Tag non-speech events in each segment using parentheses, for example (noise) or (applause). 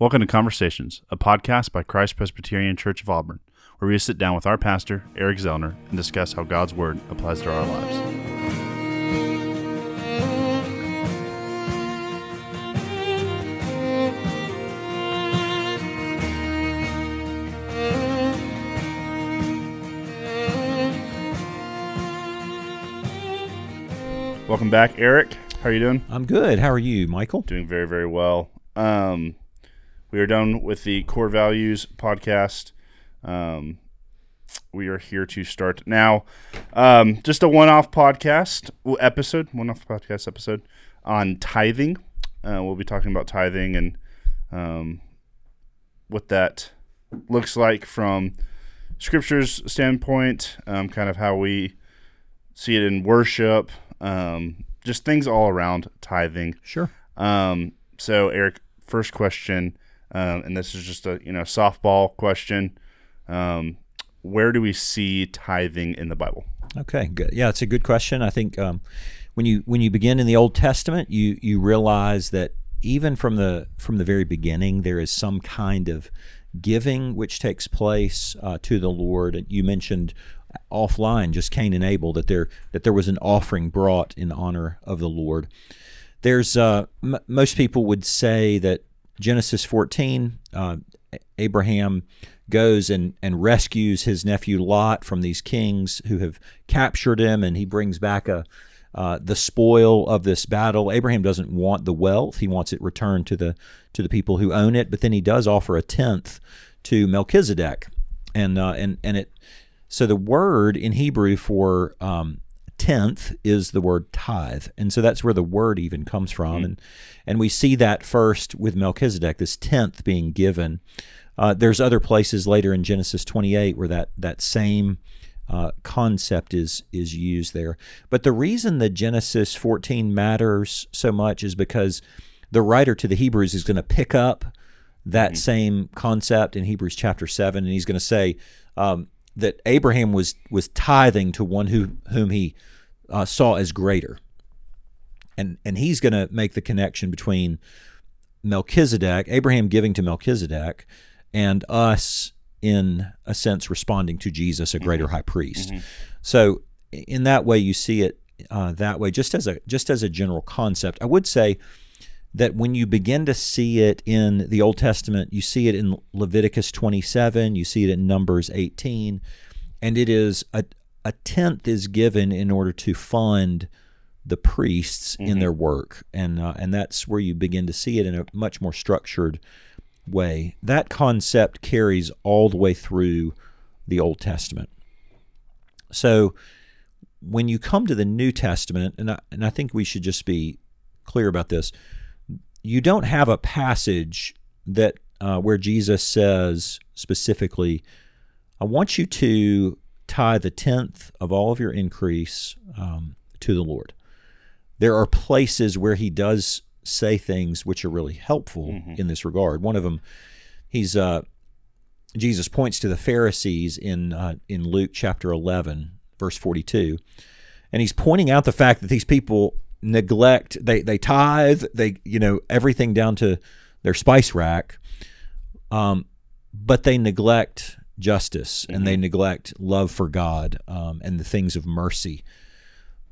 Welcome to Conversations, a podcast by Christ Presbyterian Church of Auburn, where we sit down with our pastor, Eric Zellner, and discuss how God's Word applies to our lives. Welcome back, Eric. How are you doing? I'm good. How are you, Michael? Doing very, very well. Um, we are done with the core values podcast. Um, we are here to start now. Um, just a one-off podcast episode, one-off podcast episode on tithing. Uh, we'll be talking about tithing and um, what that looks like from scripture's standpoint, um, kind of how we see it in worship, um, just things all around tithing. Sure. Um, so Eric, first question, um, and this is just a you know softball question. Um, where do we see tithing in the Bible? Okay. Good. Yeah, it's a good question. I think um, when you when you begin in the Old Testament, you you realize that even from the from the very beginning, there is some kind of giving which takes place uh, to the Lord. You mentioned offline just Cain and Abel that there that there was an offering brought in honor of the Lord. There's uh, m- most people would say that Genesis 14, uh, Abraham goes and, and rescues his nephew Lot from these kings who have captured him, and he brings back a uh, the spoil of this battle. Abraham doesn't want the wealth; he wants it returned to the to the people who own it. But then he does offer a tenth to Melchizedek, and uh, and and it. So the word in Hebrew for um, tenth is the word tithe, and so that's where the word even comes from, Mm-hmm. and and we see that first with Melchizedek, this tenth being given. Uh, there's other places later in Genesis 28 where that that same uh, concept is is used there. But the reason that Genesis 14 matters so much is because the writer to the Hebrews is going to pick up that same concept in Hebrews chapter seven, and he's going to say um, that Abraham was was tithing to one who whom he uh, saw as greater, and and he's going to make the connection between Melchizedek, Abraham giving to Melchizedek, and us in a sense responding to Jesus, a greater high priest. So in that way, you see it uh, that way, just as a just as a general concept. I would say that when you begin to see it in the Old Testament, you see it in Leviticus 27, you see it in Numbers 18, and it is a, a tenth is given in order to fund the priests in their work, and uh, and that's where you begin to see it in a much more structured way. That concept carries all the way through the Old Testament. So when you come to the New Testament, and I, and I think we should just be clear about this, you don't have a passage that uh, where Jesus says specifically, "I want you to tithe the tenth of all of your increase um, to the Lord." There are places where he does say things which are really helpful in this regard. One of them, he's uh, Jesus points to the Pharisees in uh, in Luke chapter eleven, verse forty two, and he's pointing out the fact that these people neglect they they tithe they you know everything down to their spice rack, um, but they neglect justice and they neglect love for God um, and the things of mercy.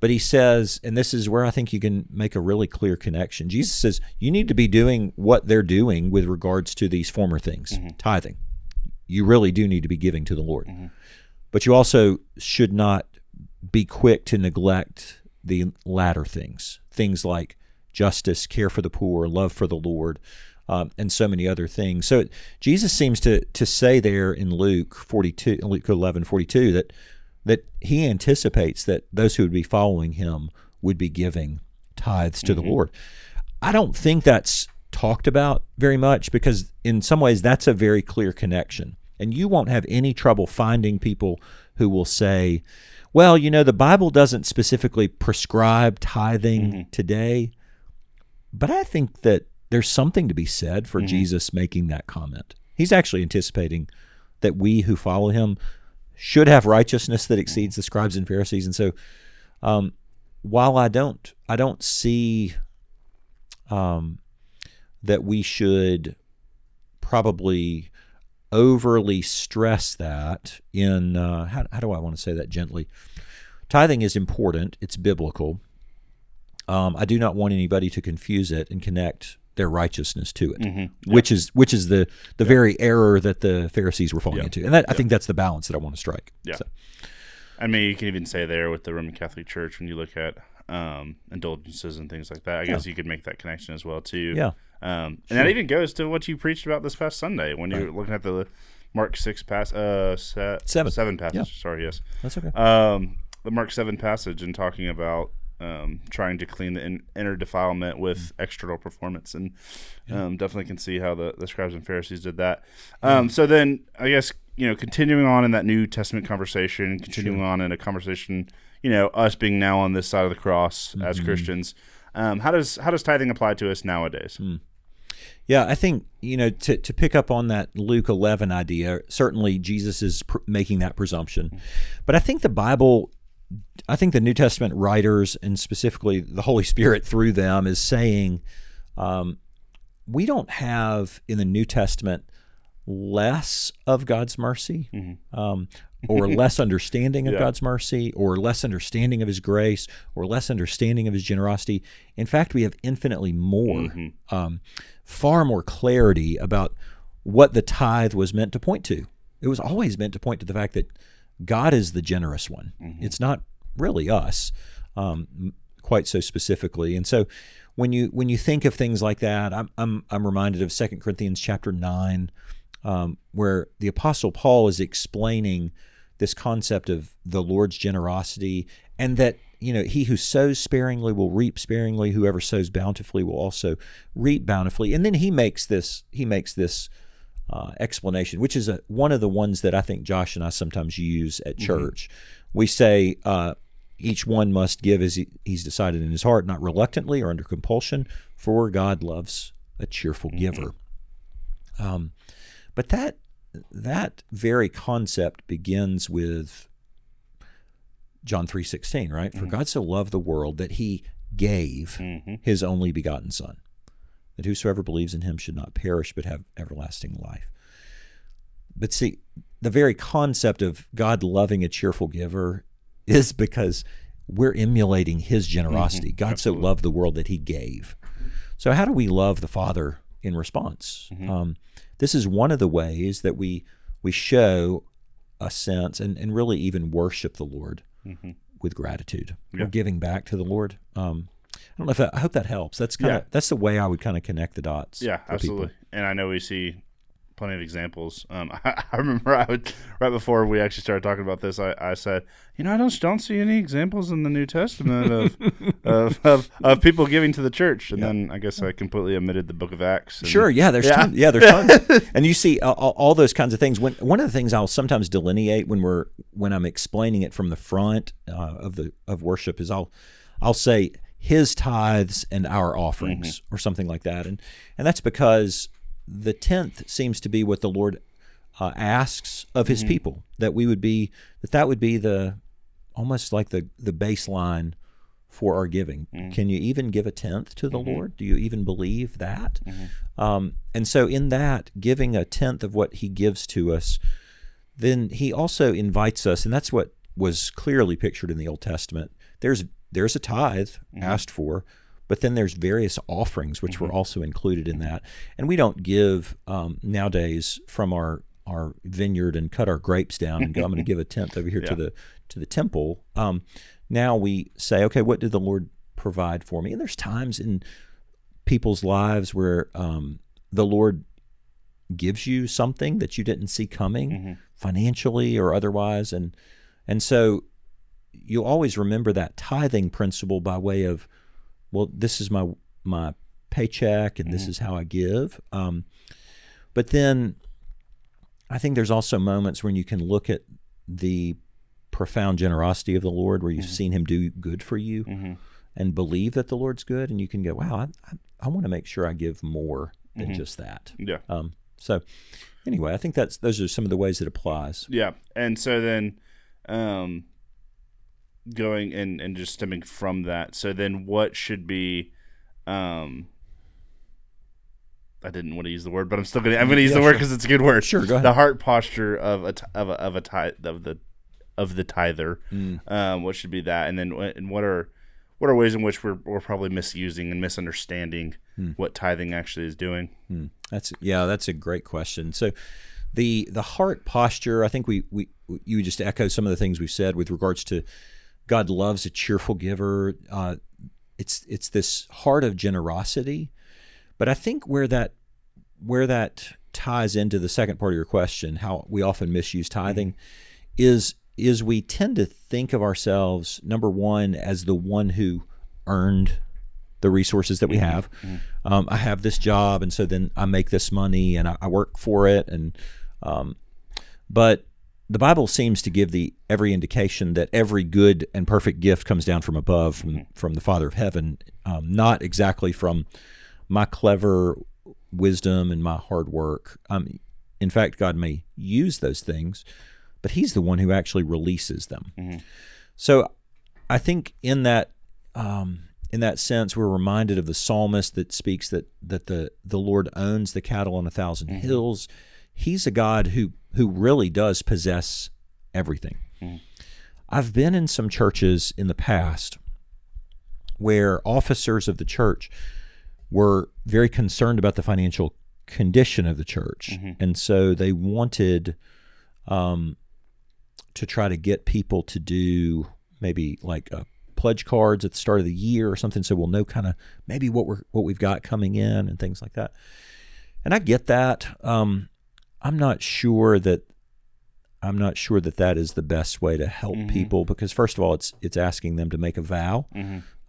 But he says, and this is where I think you can make a really clear connection. Jesus says, you need to be doing what they're doing with regards to these former things, tithing. You really do need to be giving to the Lord. But you also should not be quick to neglect the latter things, things like justice, care for the poor, love for the Lord, um, and so many other things. So Jesus seems to to say there in Luke 42, Luke 11, 42, that that he anticipates that those who would be following him would be giving tithes to the Lord. I don't think that's talked about very much because in some ways that's a very clear connection. And you won't have any trouble finding people who will say, well, you know, the Bible doesn't specifically prescribe tithing today, but I think that there's something to be said for Jesus making that comment. He's actually anticipating that we who follow him should have righteousness that exceeds the scribes and Pharisees. And so, um, while I don't, I don't see um, that we should probably overly stress that in uh, how, how do I want to say that gently? Tithing is important, it's biblical. Um, I do not want anybody to confuse it and connect their righteousness to it, Mm-hmm. which is which is the the very error that the Pharisees were falling Yeah. into, and that I think that's the balance that I want to strike. Yeah. So, I mean, you can even say there with the Roman Catholic Church when you look at um, indulgences and things like that. I guess you could make that connection as well too. yeah, Um, and that even goes to what you preached about this past Sunday when you're looking at the Mark six pass uh se- Seven. seven passage. Yeah. Sorry, yes. that's okay. Um, the Mark seven passage and talking about um, trying to clean the in- inner defilement with external performance, and um, definitely can see how the, the scribes and Pharisees did that. Um, so then, I guess you know, continuing on in that New Testament conversation, continuing on in a conversation, you know, us being now on this side of the cross as Christians. Um, how does how does tithing apply to us nowadays? Yeah, I think you know to to pick up on that Luke eleven idea. Certainly, Jesus is pr- making that presumption, but I think the Bible, I think the New Testament writers and specifically the Holy Spirit through them is saying, um, we don't have in the New Testament less of God's mercy. Um, or less (laughs) understanding of Yeah. God's mercy, or less understanding of His grace, or less understanding of His generosity. In fact, we have infinitely more, um, far more clarity about what the tithe was meant to point to. It was always meant to point to the fact that God is the generous one. It's not really us, um, quite so specifically. And so, when you when you think of things like that, I'm I'm, I'm reminded of 2 Corinthians chapter nine, um, where the Apostle Paul is explaining this concept of the Lord's generosity, and that you know he who sows sparingly will reap sparingly. Whoever sows bountifully will also reap bountifully. And then he makes this he makes this uh, explanation, which is a, one of the ones that I think Josh and I sometimes use at church. We say uh, each one must give as he, he's decided in his heart, not reluctantly or under compulsion, for God loves a cheerful giver. Um, but that that very concept begins with John three sixteen, right? For mm. God so loved the world that He gave mm-hmm. His only begotten Son, that whosoever believes in Him should not perish but have everlasting life. But see, the very concept of God loving a cheerful giver is because we're emulating His generosity. Mm-hmm. God so loved the world that He gave. So, how do we love the Father in response? Mm-hmm. Um, this is one of the ways that we we show a sense and, and really even worship the Lord with gratitude. We're giving back to the Lord. Um, I don't know if that, I hope that helps. That's kind of Yeah. that's the way I would kind of connect the dots. Yeah, for people. absolutely. And I know we see plenty of examples. Um, (laughs) I, I remember I would right before we actually started talking about this, I, I said, you know, I don't don't see any examples in the New Testament of (laughs) of, of, of people giving to the church. And then I guess I completely omitted the Book of Acts. and- Sure, yeah, there's Yeah. tons, yeah, there's tons, (laughs) and you see all, all- those kinds of things. When one of the things I'll sometimes delineate when we're when I'm explaining it from the front uh, of the of worship is I'll I'll say his tithes and our offerings or something like that, and and that's because the tenth seems to be what the Lord uh, asks of His mm-hmm. people that we would be that that would be the almost like the the baseline for our giving. Mm. Can you even give a tenth to the mm-hmm. Lord? Do you even believe that? Mm-hmm. Um, and so, in that, giving a tenth of what He gives to us, then He also invites us, and that's what was clearly pictured in the Old Testament. There's there's a tithe asked for, but then there's various offerings which were also included in that. And we don't give um, nowadays from our our vineyard and cut our grapes down and go. I'm going to give a tenth over here to (laughs) the to the temple. Um, now we say, okay, what did the Lord provide for me? And there's times in people's lives where um, the Lord gives you something that you didn't see coming financially or otherwise and and so you'll always remember that tithing principle by way of well this is my my paycheck and this is how I give. Um, but then I think there's also moments when you can look at the profound generosity of the Lord where you've seen him do good for you and believe that the Lord's good and you can go wow I, I, I want to make sure I give more than just that. Yeah. um, so anyway, I think that's those are some of the ways it applies. Yeah, and so then, um, going and and just stemming from that. So then, what should be, um, I didn't want to use the word, but I'm still gonna I'm gonna use the word because it's a good word. Sure, go ahead. The heart posture of a of a of a tithe of the of the tither. Mm. Um, what should be that, and then and what are what are ways in which we're we're probably misusing and misunderstanding Hmm. what tithing actually is doing. That's yeah, that's a great question. So the the heart posture, I think we we you just echo some of the things we've said with regards to God loves a cheerful giver. Uh, it's it's this heart of generosity, but I think where that where that ties into the second part of your question, how we often misuse tithing, is is we tend to think of ourselves number one as the one who earned the resources that we have. Um, I have this job, and so then I make this money, and I, I work for it, and um, but the Bible seems to give the every indication that every good and perfect gift comes down from above, from, from the Father of Heaven, um, not exactly from my clever wisdom and my hard work. Um, in fact, God may use those things, but He's the one who actually releases them. So, I think in that um, in that sense, we're reminded of the psalmist that speaks that that the the Lord owns the cattle on a 1000 hills. He's a God who who really does possess everything. I've been in some churches in the past where officers of the church were very concerned about the financial condition of the church, and so they wanted um, to try to get people to do maybe like uh, pledge cards at the start of the year or something, so we'll know kind of maybe what we're what we've got coming in and things like that. And I get that. Um, I'm not sure that I'm not sure that that is the best way to help people because first of all, it's it's asking them to make a vow,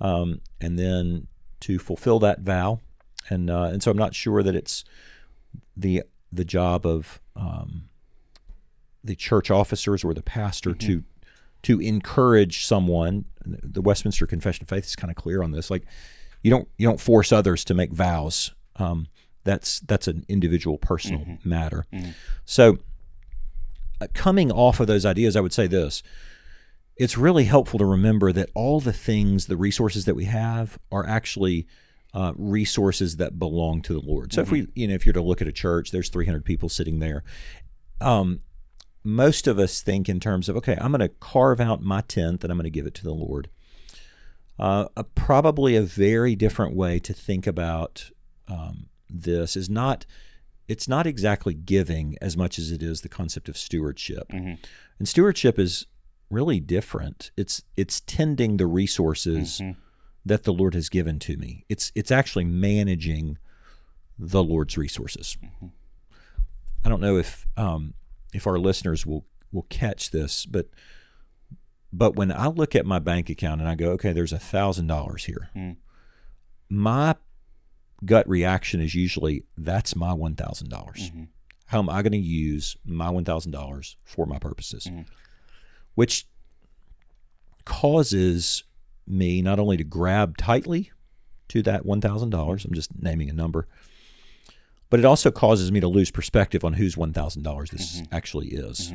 um, and then to fulfill that vow, and uh, and so I'm not sure that it's the the job of um, the church officers or the pastor to to encourage someone. The Westminster Confession of Faith is kind of clear on this. Like you don't you don't force others to make vows. Um, that's that's an individual personal matter. So uh, coming off of those ideas, I would say this. It's really helpful to remember that all the things, the resources that we have, are actually uh, resources that belong to the Lord. So if we, you know, if you're to look at a church, there's 300 people sitting there. Um, most of us think in terms of, okay, I'm going to carve out my tenth and I'm going to give it to the Lord. Uh, a, probably a very different way to think about um, this is not it's not exactly giving as much as it is the concept of stewardship. Mm-hmm. And stewardship is really different. It's it's tending the resources mm-hmm. that the Lord has given to me. It's it's actually managing the Lord's resources. Mm-hmm. I don't know if um, if our listeners will will catch this, but but when I look at my bank account and I go, okay, there's a thousand dollars here, mm. my gut reaction is usually that's my one thousand dollars. Mm-hmm. How am I going to use my one thousand dollars for my purposes? Mm-hmm. Which causes me not only to grab tightly to that one thousand dollars. I'm just naming a number, but it also causes me to lose perspective on whose one thousand dollars this mm-hmm. actually is.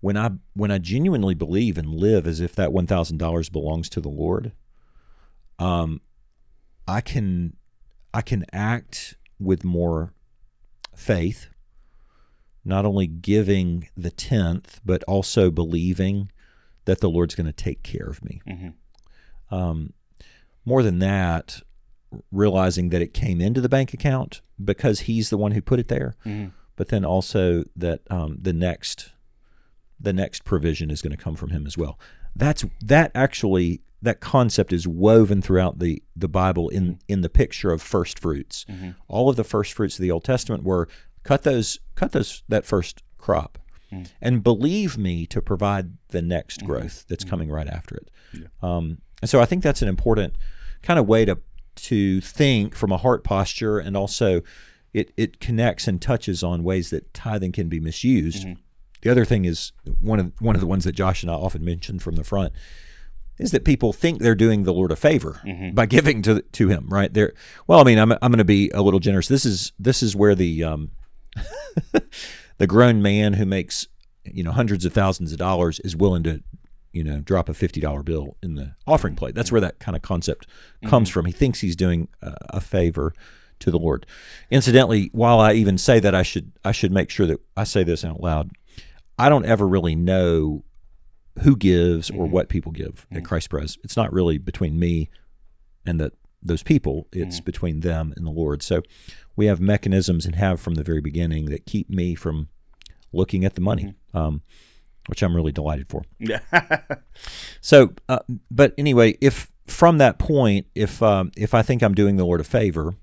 When I when I genuinely believe and live as if that one thousand dollars belongs to the Lord, um, I can I can act with more faith, not only giving the tenth, but also believing that the Lord's going to take care of me. Um, more than that, realizing that it came into the bank account because He's the one who put it there, but then also that um, the next the next provision is going to come from Him as well. That's that actually that concept is woven throughout the the Bible in mm-hmm. in the picture of first fruits. Mm-hmm. All of the first fruits of the Old Testament were cut those cut those that first crop, mm. and believe me to provide the next mm-hmm. growth that's mm. coming right after it. Um, and so I think that's an important kind of way to to think from a heart posture, and also it it connects and touches on ways that tithing can be misused. The other thing is one of one of the ones that Josh and I often mention from the front is that people think they're doing the Lord a favor by giving to to Him. Right? They're well. I mean, I'm I'm going to be a little generous. This is this is where the um, (laughs) the grown man who makes you know hundreds of thousands of dollars is willing to you know drop a fifty dollar bill in the offering plate. That's where that kind of concept comes from. He thinks he's doing a, a favor to the Lord. Incidentally, while I even say that, I should I should make sure that I say this out loud. I don't ever really know who gives or what people give at Christ Pres. It's not really between me and that those people. It's between them and the Lord. So we have mechanisms and have from the very beginning that keep me from looking at the money, um, which I'm really delighted for. Yeah. (laughs) So, uh, but anyway, if from that point, if um, if I think I'm doing the Lord a favor,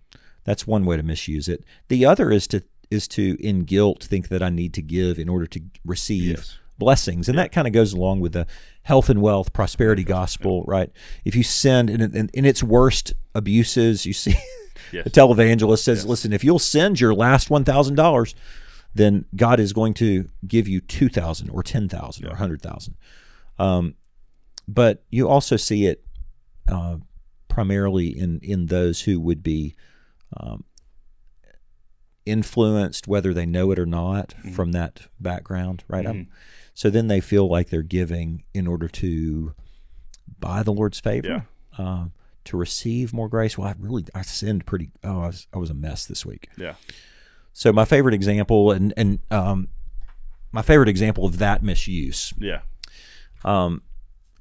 that's one way to misuse it. The other is to is to in guilt think that I need to give in order to receive Yes. Blessings, and that kind of goes along with the health and wealth prosperity gospel, right? If you send in, in, in its worst abuses, you see. Yes. (laughs) The televangelist says, "Listen, if you'll send your last one thousand dollars, then God is going to give you two thousand or ten thousand or a hundred thousand. Um, but you also see it uh, primarily in in those who would be um, influenced, whether they know it or not, from that background, right? Um, so then they feel like they're giving in order to buy the Lord's favor. Uh, to receive more grace, well, I really I sinned pretty. Oh, I was I was a mess this week. Yeah. So my favorite example, and and um, my favorite example of that misuse Yeah. um,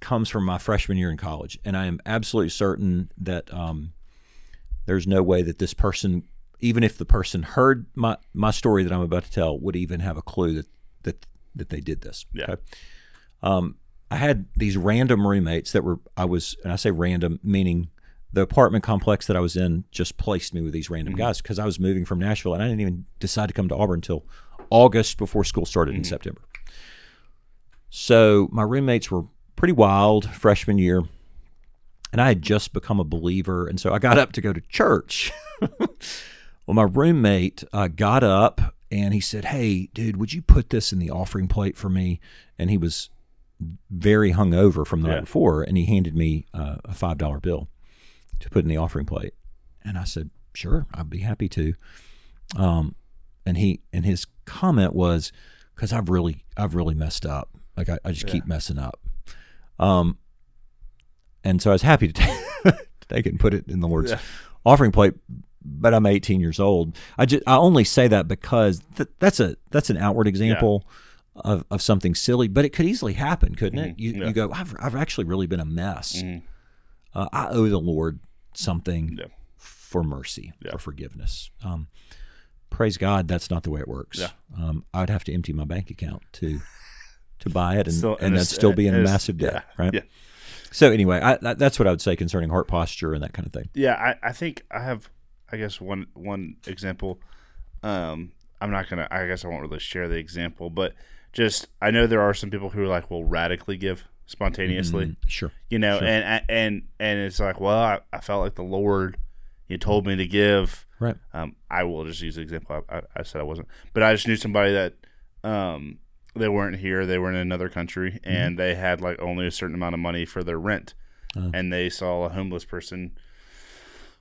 comes from my freshman year in college, and I am absolutely certain that um, there's no way that this person, even if the person heard my my story that I'm about to tell, would even have a clue that that that they did this. Yeah. Um, I had these random roommates that were I was, and I say random meaning the apartment complex that I was in just placed me with these random guys because I was moving from Nashville and I didn't even decide to come to Auburn until August before school started in September. So my roommates were pretty wild freshman year, and I had just become a believer, and so I got up to go to church. (laughs) well, my roommate uh, got up and he said, "Hey, dude, would you put this in the offering plate for me?" And he was very hungover from the Yeah. night before, and he handed me uh, a five dollar bill to put in the offering plate, and I said, "Sure, I'd be happy to." Um, and he and his comment was, "Because I've really, I've really messed up. Like I, I just keep messing up." Um, and so I was happy to take, (laughs) take it and put it in the Lord's Yeah. offering plate. But I'm 18 years old. I just I only say that because th- that's a that's an outward example of, of something silly, but it could easily happen, couldn't it? You, Yeah. you go, I've, I've actually really been a mess. Mhm. Uh, I owe the Lord something Yeah. for mercy, Yeah. for forgiveness. Um, praise God, that's not the way it works. Yeah. Um, I'd have to empty my bank account to to buy it, and, Still- and and it's- still be in it's- massive debt, yeah, right? yeah. So anyway, I, that, that's what I would say concerning heart posture and that kind of thing. Yeah, I, I think I have, I guess one one example. Um, I'm not gonna. I guess I won't really share the example, but just I know there are some people who like will radically give spontaneously. Mm, sure. You know, Sure. and and and it's like, well, I, I felt like the Lord, He told me to give. Right. Um, I will just use the example. I, I, I said I wasn't, but I just knew somebody that, um, they weren't here. They were in another country, and they had like only a certain amount of money for their rent, Uh. and they saw a homeless person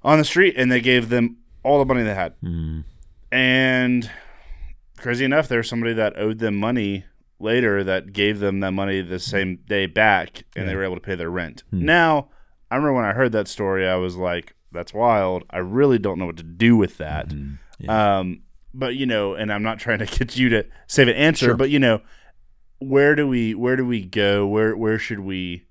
on the street, and they gave them all the money they had. Mm, And crazy enough, there was somebody that owed them money later that gave them that money the same day back, and they were able to pay their rent. Now, I remember when I heard that story, I was like, "That's wild." I really don't know what to do with that. Um, but you know, and I'm not trying to (laughs) get you to save an answer, Sure. but you know, where do we where do we go? Where where should we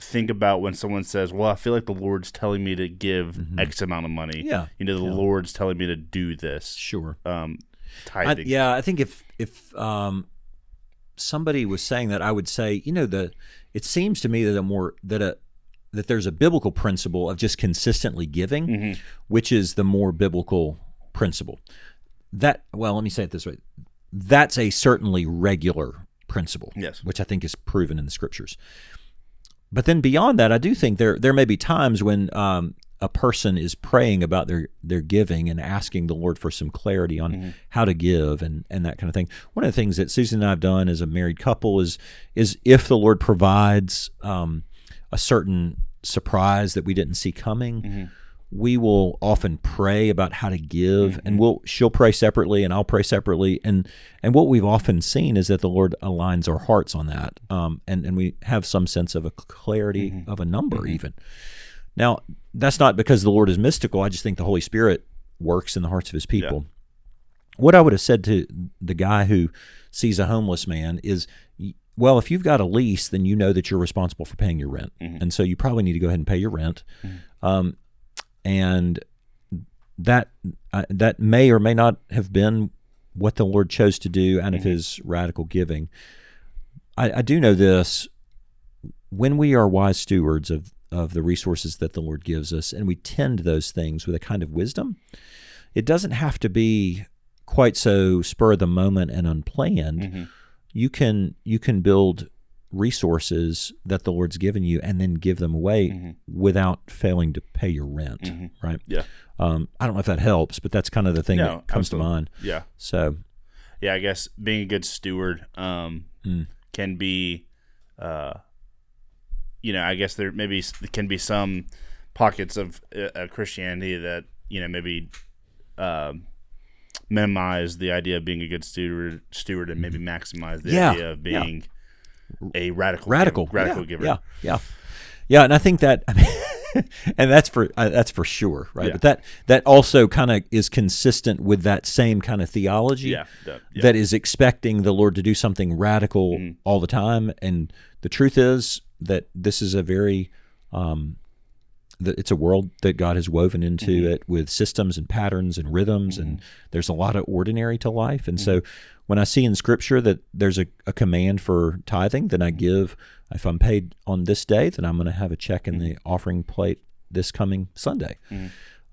think about when someone says, "Well, I feel like the Lord's telling me to give X amount of money." Yeah. you know, the Lord's telling me to do this. sure. Um, I, tithing. yeah, I think if if um, somebody was saying that, I would say, you know, the it seems to me that a more that a that there's a biblical principle of just consistently giving, Mhm. which is the more biblical principle. That well, let me say it this way: that's a certainly regular principle, Yes. which I think is proven in the scriptures. But then beyond that, I do think there there may be times when um, a person is praying about their their giving and asking the Lord for some clarity on how to give and and that kind of thing. One of the things that Susan and I have done as a married couple is is if the Lord provides um, a certain surprise that we didn't see coming. We will often pray about how to give, and mm-hmm. we'll she'll pray separately, and I'll pray separately, and and what we've often seen is that the Lord aligns our hearts on that, um, and and we have some sense of a clarity mm-hmm. of a number mm-hmm. even. Now, that's not because the Lord is mystical. I just think the Holy Spirit works in the hearts of His people. What I would have said to the guy who sees a homeless man is, well, if you've got a lease, then you know that you're responsible for paying your rent, and so you probably need to go ahead and pay your rent. Um, and that uh, that may or may not have been what the Lord chose to do out of His radical giving. I, I do know this: when we are wise stewards of of the resources that the Lord gives us, and we tend those things with a kind of wisdom, it doesn't have to be quite so spur of the moment and unplanned. You can you can build resources that the Lord's given you and then give them away without failing to pay your rent, right? Yeah. Um, I don't know if that helps, but that's kind of the thing No, that comes absolutely. to mind. Yeah. So, yeah, I guess being a good steward um, Mm. can be, uh, you know, I guess there maybe can be some pockets of uh, Christianity that you know maybe um, minimize the idea of being a good steward, steward, and maybe maximize the Mm-hmm. Yeah, idea of being a radical, radical, giver, radical yeah, giver. Yeah, yeah, yeah. And I think that, (laughs) I mean, and that's for uh, that's for sure, right? Yeah. But that that also kind of is consistent with that same kind of theology. Yeah, that- that is expecting the Lord to do something radical Mm-hmm. all the time. And the truth is that this is a very, um, it's a world that God has woven into Mm-hmm. it with systems and patterns and rhythms, and there's a lot of ordinary to life. And so, Mm-hmm. when I see in Scripture that there's a, a command for tithing, then I Mm-hmm. give. If I'm paid on this day, then I'm going to have a check in Mm-hmm. the offering plate this coming Sunday.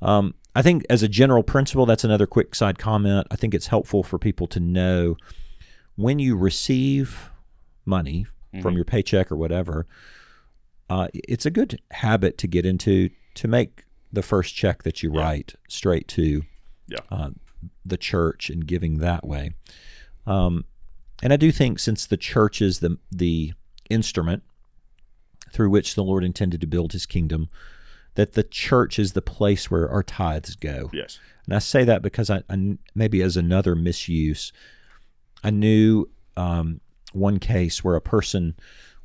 Um, I think, as a general principle, that's another quick side comment. I think it's helpful for people to know when you receive money from your paycheck or whatever. Uh, it's a good habit to get into to make the first check that you write straight to Yeah. uh, the church and giving that way. Um, and I do think since the church is the the instrument through which the Lord intended to build His kingdom, that the church is the place where our tithes go. Yes. And I say that because I, I maybe as another misuse, I knew um, one case where a person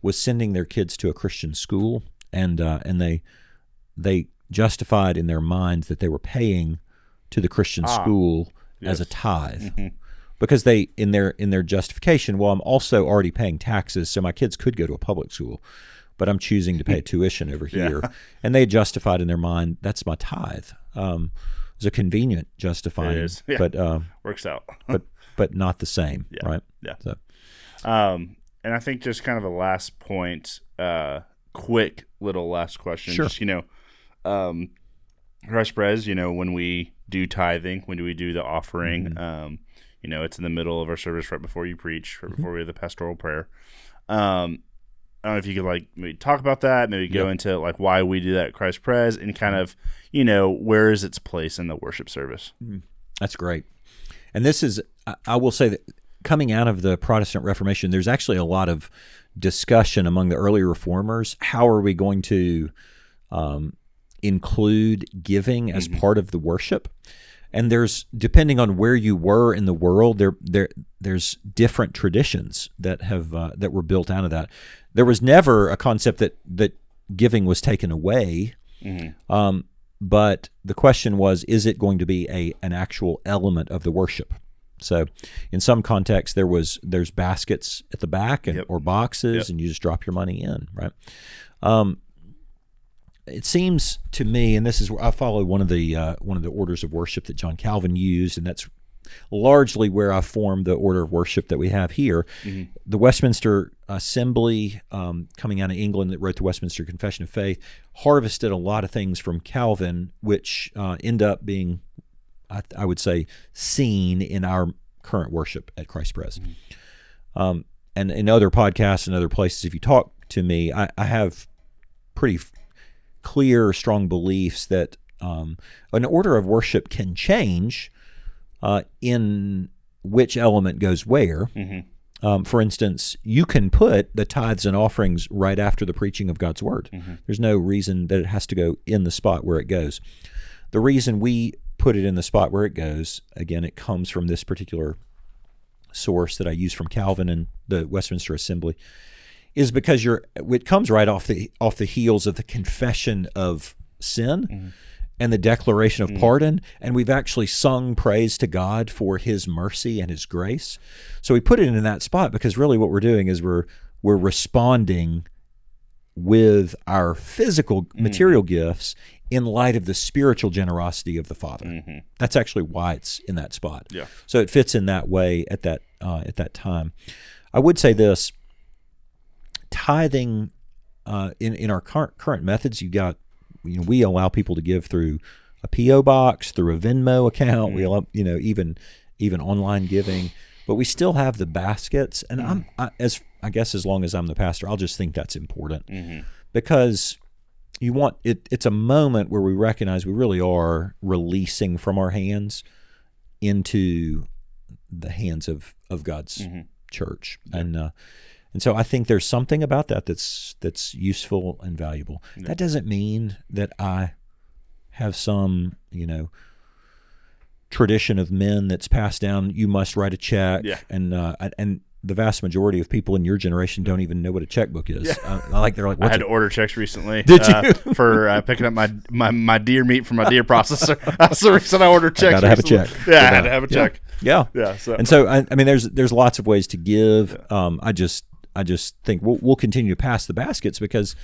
was sending their kids to a Christian school, and uh, and they they justified in their minds that they were paying to the Christian school as a tithe. Because they in their in their justification, well, I'm also already paying taxes, so my kids could go to a public school, but I'm choosing to pay (laughs) tuition over here, and they justified in their mind that's my tithe. Um, it's a convenient justifying, is, (laughs) yeah. but uh, Works out. but but not the same, (laughs) right? Yeah. So Um, and I think just kind of a last point, uh, quick little last question. Sure. Just, you know, um, Christ Pres, you know, when we do tithing, when do we do the offering? Mm-hmm. Um, you know, it's in the middle of our service right before you preach, Mm-hmm. right before we have the pastoral prayer. Um, I don't know if you could like maybe talk about that, maybe go into like why we do that at Christ Pres and kind of, you know, where is its place in the worship service? That's great. And this is, I- I will say that coming out of the Protestant Reformation, there's actually a lot of discussion among the early reformers. How are we going to um, include giving as part of the worship? And there's depending on where you were in the world, there there there's different traditions that have uh, that were built out of that. There was never a concept that that giving was taken away. Um, but the question was, is it going to be a an actual element of the worship? So, in some contexts, there was there's baskets at the back and Yep. or boxes, Yep. and you just drop your money in, right? Um, it seems to me, and this is where I follow one of the uh, one of the orders of worship that John Calvin used, and that's largely where I formed the order of worship that we have here. The Westminster Assembly, um, coming out of England, that wrote the Westminster Confession of Faith, harvested a lot of things from Calvin, which uh, end up being, I, I would say, seen in our current worship at Christ Pres. Um, and in other podcasts and other places, if you talk to me, I, I have pretty f- clear, strong beliefs that um, an order of worship can change uh, in which element goes where. Um, for instance, you can put the tithes and offerings right after the preaching of God's word. There's no reason that it has to go in the spot where it goes. The reason we put it in the spot where it goes, again, it comes from this particular source that I use from Calvin and the Westminster Assembly, is because you're it comes right off the off the heels of the confession of sin, and the declaration Mm. of pardon, and we've actually sung praise to God for His mercy and His grace. So we put it in that spot because really what we're doing is we're we're responding with our physical Mm. material gifts in light of the spiritual generosity of the Father. Mhm. That's actually why it's in that spot. Yeah. So it fits in that way at that uh, at that time. I would say this: tithing uh, in in our current current methods, you got you know we allow people to give through a PO box, through a Venmo account. We allow you know even even online giving, but we still have the baskets. And I'm I, as I guess as long as I'm the pastor, I'll just think that's important Mhm. because you want it it's a moment where we recognize we really are releasing from our hands into the hands of of God's Mhm. church and uh and so I think there's something about that that's that's useful and valuable. That doesn't mean that I have some, you know, tradition of men that's passed down. You must write a check, Yeah. and uh, and the vast majority of people in your generation don't even know what a checkbook is. Uh, I like they're like, I had a to order checks recently. Did uh, you? (laughs) for uh, picking up my, my my deer meat from my deer processor? (laughs) That's the reason I ordered checks. I gotta have a check Yeah, I had to have a Yeah. check. yeah. Yeah. So And so I, I mean, there's there's lots of ways to give. Um, I just I just think we'll, we'll continue to pass the baskets because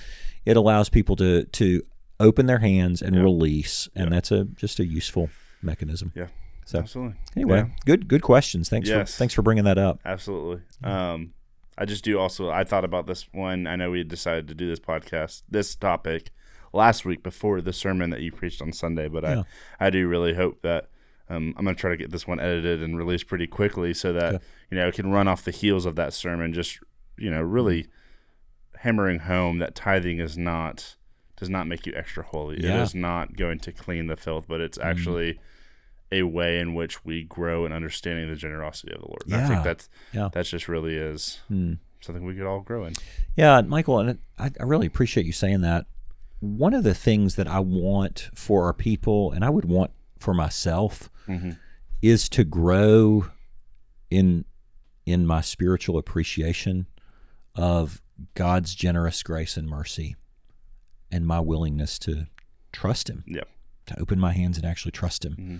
it allows people to to open their hands and release, and that's a just a useful mechanism. yeah, So absolutely. anyway, Yeah. good good questions. Thanks Yes. for thanks for bringing that up. Absolutely. Um, I just do also. I thought about this one. I know we had decided to do this podcast, this topic, last week before the sermon that you preached on Sunday. But Yeah. I, I do really hope that um, I'm going to try to get this one edited and released pretty quickly, so that Okay. you know it can run off the heels of that sermon. Just you know, really hammering home that tithing is not does not make you extra holy. It Yeah. is not going to clean the filth, but it's actually a way in which we grow in understanding the generosity of the Lord. And I think that's Yeah. that just really is Hmm. something we could all grow in. Yeah, Michael, and I, I really appreciate you saying that. One of the things that I want for our people, and I would want for myself, Mm-hmm. is to grow in in my spiritual appreciation of God's generous grace and mercy, and my willingness to trust Him, Yeah. to open my hands and actually trust Him. Mhm.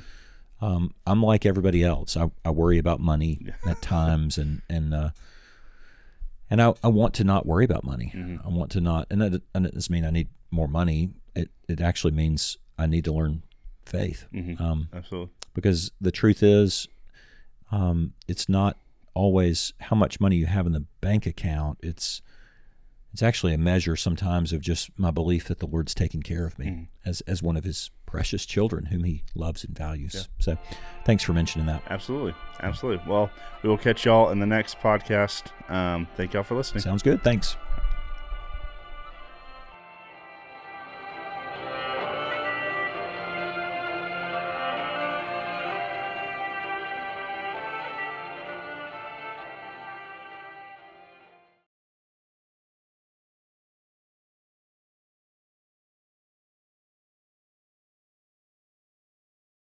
Um, I'm like everybody else. I, I worry about money at times, and and uh, and I, I want to not worry about money. Mhm. I want to not, and that, and it doesn't mean I need more money. It it actually means I need to learn faith. Mhm. Um, Absolutely. because the truth is, um, it's not always how much money you have in the bank account. It's it's actually a measure sometimes of just my belief that the Lord's taking care of me Mhm. as as one of His precious children, whom He loves and values. So, thanks for mentioning that. Absolutely. Absolutely. Well, we will catch y'all in the next podcast. Um, thank y'all for listening. Sounds good. Thanks.